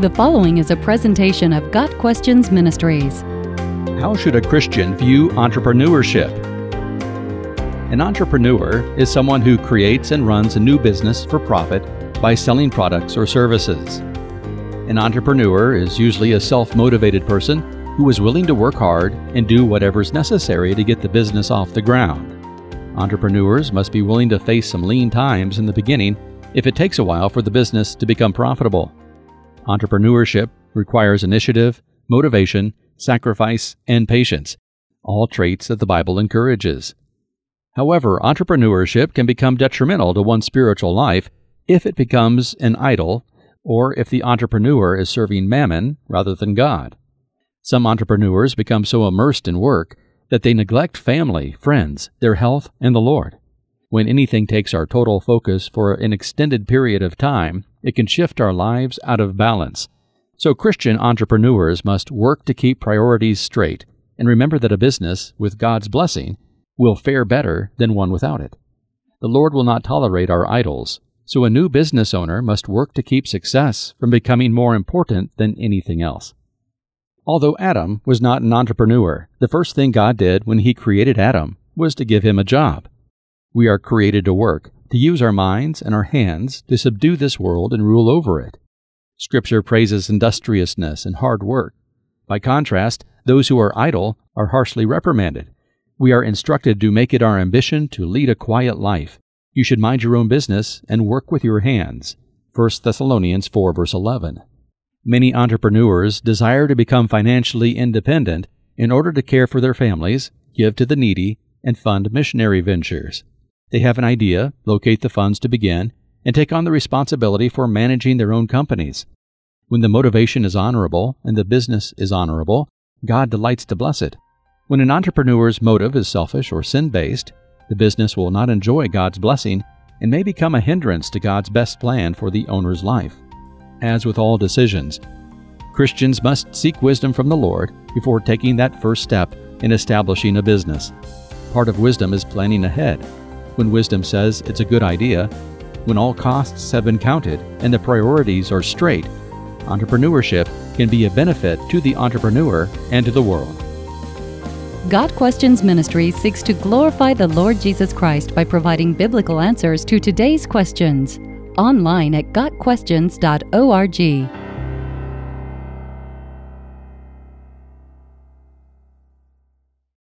The following is a presentation of Got Questions Ministries. How should a Christian view entrepreneurship? An entrepreneur is someone who creates and runs a new business for profit by selling products or services. An entrepreneur is usually a self motivated person who is willing to work hard and do whatever's necessary to get the business off the ground. Entrepreneurs must be willing to face some lean times in the beginning if it takes a while for the business to become profitable. Entrepreneurship requires initiative, motivation, sacrifice, and patience, all traits that the Bible encourages. However, entrepreneurship can become detrimental to one's spiritual life if it becomes an idol or if the entrepreneur is serving mammon rather than God. Some entrepreneurs become so immersed in work that they neglect family, friends, their health, and the Lord. When anything takes our total focus for an extended period of time, it can shift our lives out of balance. So, Christian entrepreneurs must work to keep priorities straight and remember that a business with God's blessing will fare better than one without it. The Lord will not tolerate our idols, so a new business owner must work to keep success from becoming more important than anything else. Although Adam was not an entrepreneur, the first thing God did when he created Adam was to give him a job. We are created to work, to use our minds and our hands to subdue this world and rule over it. Scripture praises industriousness and hard work. By contrast, those who are idle are harshly reprimanded. We are instructed to make it our ambition to lead a quiet life. You should mind your own business and work with your hands. 1 Thessalonians 4 verse 11. Many entrepreneurs desire to become financially independent in order to care for their families, give to the needy, and fund missionary ventures. They have an idea, locate the funds to begin, and take on the responsibility for managing their own companies. When the motivation is honorable and the business is honorable, God delights to bless it. When an entrepreneur's motive is selfish or sin based, the business will not enjoy God's blessing and may become a hindrance to God's best plan for the owner's life. As with all decisions, Christians must seek wisdom from the Lord before taking that first step in establishing a business. Part of wisdom is planning ahead when wisdom says it's a good idea, when all costs have been counted and the priorities are straight, entrepreneurship can be a benefit to the entrepreneur and to the world. Got Questions Ministry seeks to glorify the Lord Jesus Christ by providing biblical answers to today's questions. Online at GotQuestions.org.